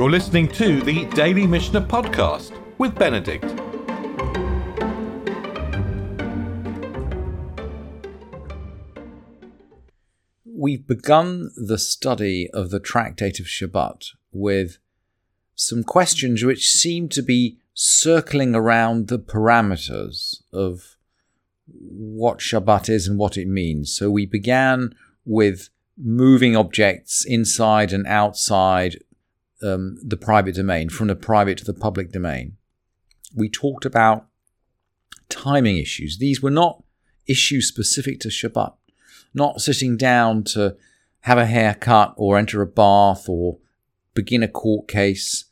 You're listening to the Daily Mishnah Podcast with Benedict. We've begun the study of the Tractate of Shabbat with some questions which seem to be circling around the parameters of what Shabbat is and what it means. So we began with moving objects inside and outside um, the private domain, from the private to the public domain. We talked about timing issues. These were not issues specific to Shabbat, not sitting down to have a haircut or enter a bath or begin a court case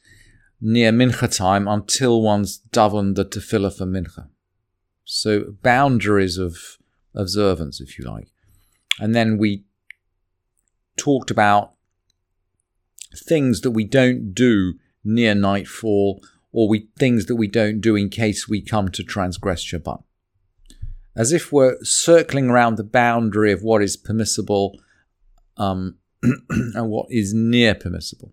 near mincha time until one's davened the tefillah for mincha. So boundaries of observance, if you like. And then we talked about things that we don't do near nightfall or we things that we don't do in case we come to transgress Shabbat. As if we're circling around the boundary of what is permissible um, and what is near permissible.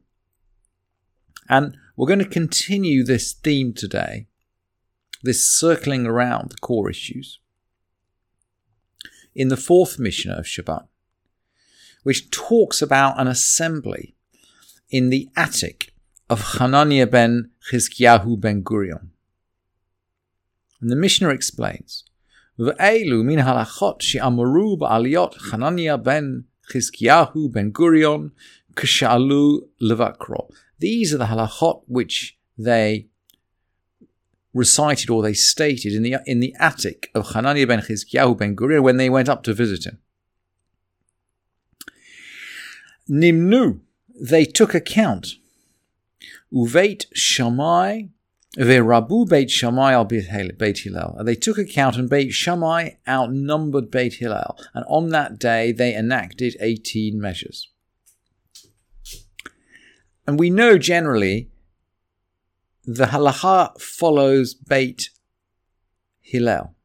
And we're going to continue this theme today, this circling around the core issues, in the fourth Mishnah of Shabbat, which talks about an assembly in the attic of Hananiah ben Chizkiyahu ben Gurion. And the Mishnah explains, "V'elu min halachot she'amaru ba'aliyot Hananiah ben Chizkiyahu ben Gurion k'sha'alu levakro. These are the halachot which they recited or they stated in the, in the attic of Hananiah ben Chizkiyahu ben Gurion when they went up to visit him. Nimnu they took account. Uveit Shammai Rabu Beit Shammai al Beit Hillel. They took account and Beit Shammai outnumbered Beit Hillel, and on that day they enacted 18 measures. And we know generally the halacha follows Beit Hillel.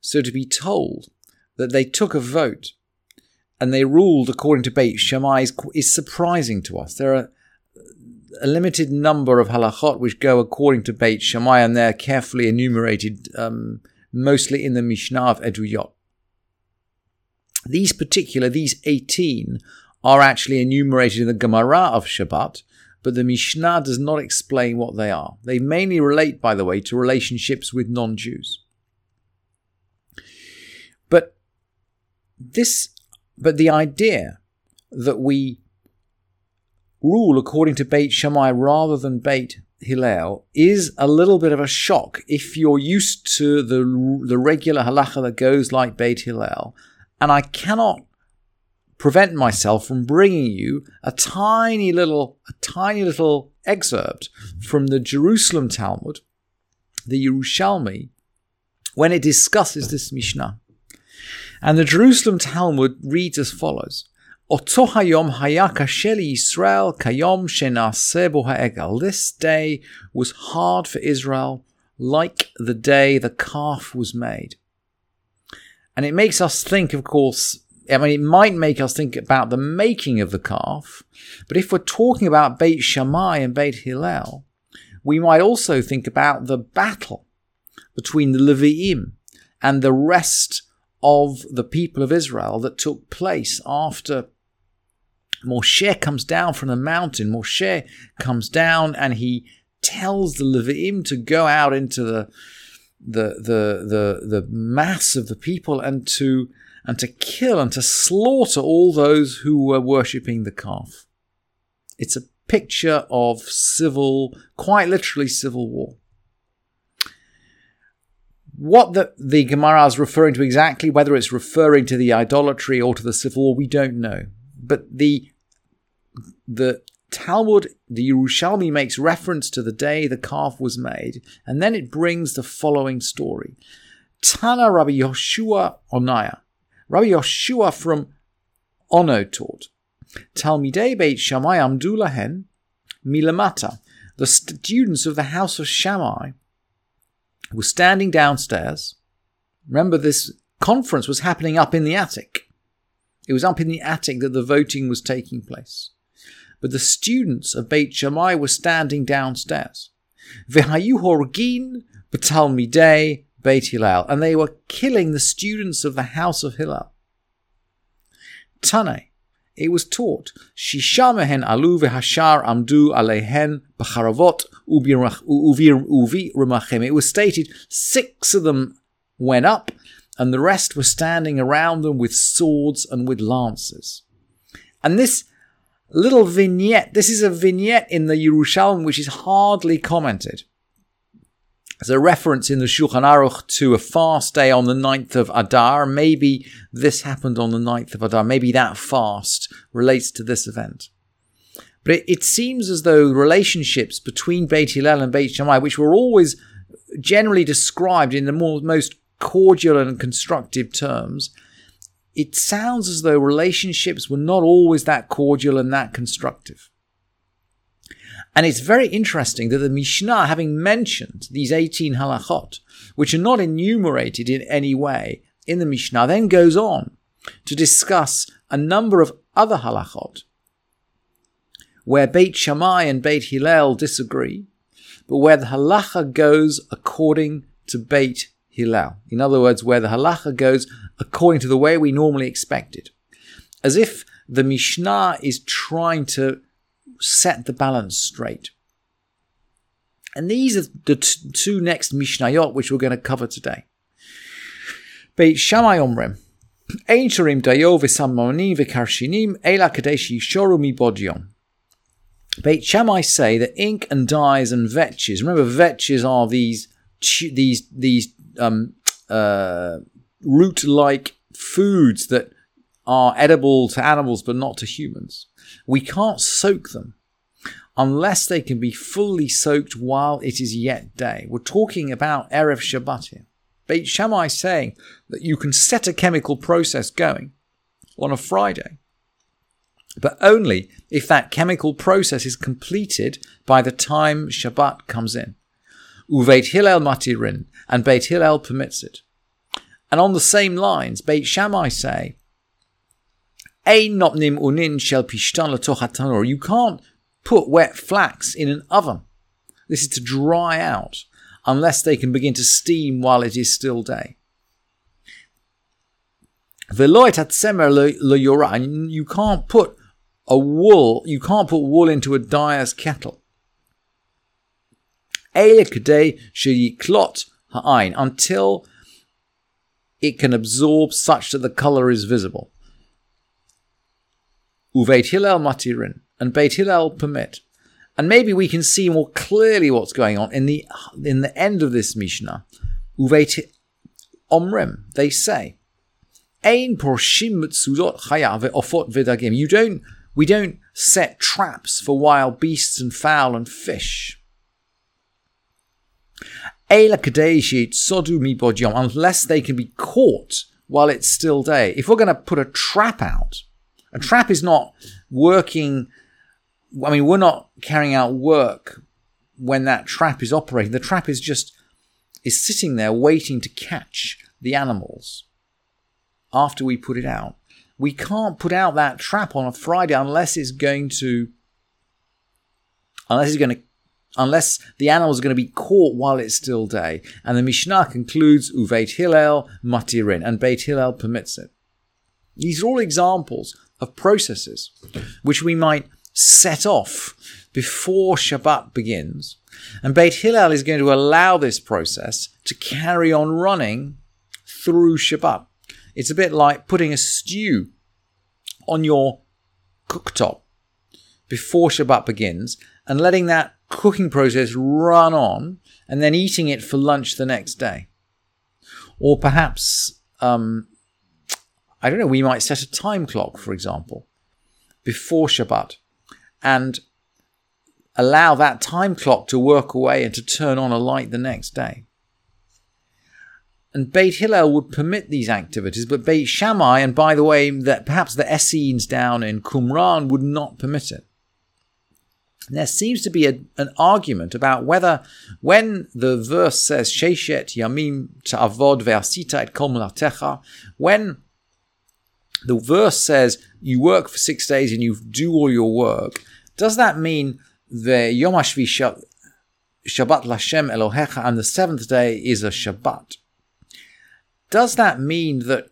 So to be told that they took a vote and they ruled according to Beit Shammai is, is surprising to us. There are a limited number of halachot which go according to Beit Shammai, and they're carefully enumerated, um, mostly in the Mishnah of Eduyot. These particular, these 18, are actually enumerated in the Gemara of Shabbat, but the Mishnah does not explain what they are. They mainly relate, by the way, to relationships with non Jews. But this, but the idea that we rule according to Beit Shammai rather than Beit Hillel is a little bit of a shock if you're used to the, the regular halacha that goes like Beit Hillel. And I cannot prevent myself from bringing you a tiny little, a tiny little excerpt from the Jerusalem Talmud, the Yerushalmi, when it discusses this Mishnah. And the Jerusalem Talmud reads as follows. Oto hayaka sheli Yisrael kayom shenasebo egal." This day was hard for Israel, like the day the calf was made. And it makes us think, of course, I mean, it might make us think about the making of the calf, but if we're talking about Beit Shammai and Beit Hillel, we might also think about the battle between the Levi'im and the rest of the people of Israel that took place after Moshe comes down from the mountain. Moshe comes down and he tells the Leviim to go out into the the the the, the mass of the people and to and to kill and to slaughter all those who were worshipping the calf. It's a picture of civil, quite literally civil war. What the, the Gemara is referring to exactly, whether it's referring to the idolatry or to the civil war, we don't know. But the the Talmud, the Yerushalmi makes reference to the day the calf was made, and then it brings the following story. Tana Rabbi Yoshua Onaya. Rabbi Yoshua from Ono taught. Talmidei Beit Shammai Amdulahen Milamata. The students of the house of Shammai were standing downstairs. Remember, this conference was happening up in the attic. It was up in the attic that the voting was taking place. but the students of Beit Shammai were standing downstairs. V'hayu horgin b'talmidei Beit Hillel, and they were killing the students of the house of Hillel. Tane, it was taught, Shishamehen alu v'hashar amdu alehen b'charavot uvi. It was stated six of them went up, and the rest were standing around them with swords and with lances. And this little vignette, this is a vignette in the Yerushalmi which is hardly commented. There's a reference in the Shulchan Aruch to a fast day on the 9th of Adar. Maybe this happened on the 9th of Adar. Maybe that fast relates to this event. But it, it seems as though relationships between Beit Hillel and Beit Shammai, which were always generally described in the more, most cordial and constructive terms, it sounds as though relationships were not always that cordial and that constructive. And it's very interesting that the Mishnah, having mentioned these 18 halachot, which are not enumerated in any way in the Mishnah, then goes on to discuss a number of other halachot where Beit Shammai and Beit Hillel disagree, but where the halacha goes according to Beit Hillel. In other words, where the halacha goes according to the way we normally expect it. As if the Mishnah is trying to set the balance straight. And these are the t- two next Mishnayot which we're going to cover today. Beit Shammai Omrem. Ein shorim dayo v'sammonim v'karshinim ela kadesh yishoru mi bodyom. Beit Shammai say that ink and dyes and vetches. Remember, vetches are these these these um, uh, root-like foods that are edible to animals but not to humans. We can't soak them unless they can be fully soaked while it is yet day. We're talking about Erev Shabbat here. Beit Shammai saying that you can set a chemical process going on a Friday, but only if that chemical process is completed by the time Shabbat comes in. Uveit Hillel matirin, and Beit Hillel permits it. And on the same lines, Beit Shammai say Ein unin shel You can't put wet flax in an oven. This is to dry out unless they can begin to steam while it is still day. You can't put a wool, you can't put wool into a dyer's kettle. Until it can absorb such that the color is visible. Uveit Hillel matirin, and Beit Hillel permit. And maybe we can see more clearly what's going on in the in the end of this Mishnah. Uveit Omrim, they say, Ein porshim ofot vidagim. You don't, we don't set traps for wild beasts and fowl and fish. Unless they can be caught while it's still day. If we're going to put a trap out, a trap is not working. I mean, we're not carrying out work when that trap is operating. The trap is just is sitting there waiting to catch the animals after we put it out. We can't put out that trap on a Friday unless it's going to unless it's going to unless the animals are going to be caught while it's still day. And the Mishnah concludes Uveit Hillel Matirin, and Beit Hillel permits it. These are all examples of processes which we might set off before Shabbat begins. And Beit Hillel is going to allow this process to carry on running through Shabbat. It's a bit like putting a stew on your cooktop before Shabbat begins and letting that cooking process run on and then eating it for lunch the next day. Or perhaps um, I don't know, we might set a time clock, for example, before Shabbat and allow that time clock to work away and to turn on a light the next day. And Beit Hillel would permit these activities, but Beit Shammai, and by the way, that perhaps the Essenes down in Qumran would not permit it. And there seems to be a, an argument about whether, when the verse says "Sheshet Yamim Ta'avod Ve'asita et Kol when the verse says you work for six days and you do all your work, Does that mean the Yom HaShvi Shabbat Lashem Elohecha and the seventh day is a Shabbat? Does that mean that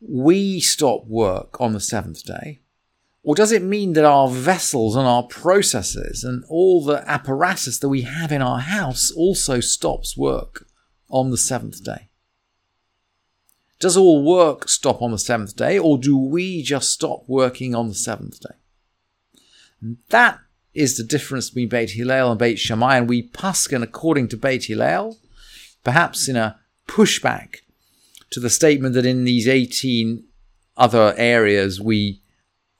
we stop work on the seventh day? Or does it mean that our vessels and our processes and all the apparatus that we have in our house also stops work on the seventh day? Does all work stop on the seventh day, or do we just stop working on the seventh day? And that is the difference between Beit Hillel and Beit Shammai, and we paskin according to Beit Hillel, perhaps in a pushback to the statement that in these 18 other areas we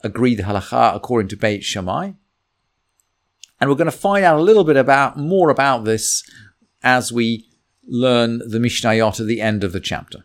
agree the halacha according to Beit Shammai. And we're going to find out a little bit about more about this as we learn the Mishnayot at the end of the chapter.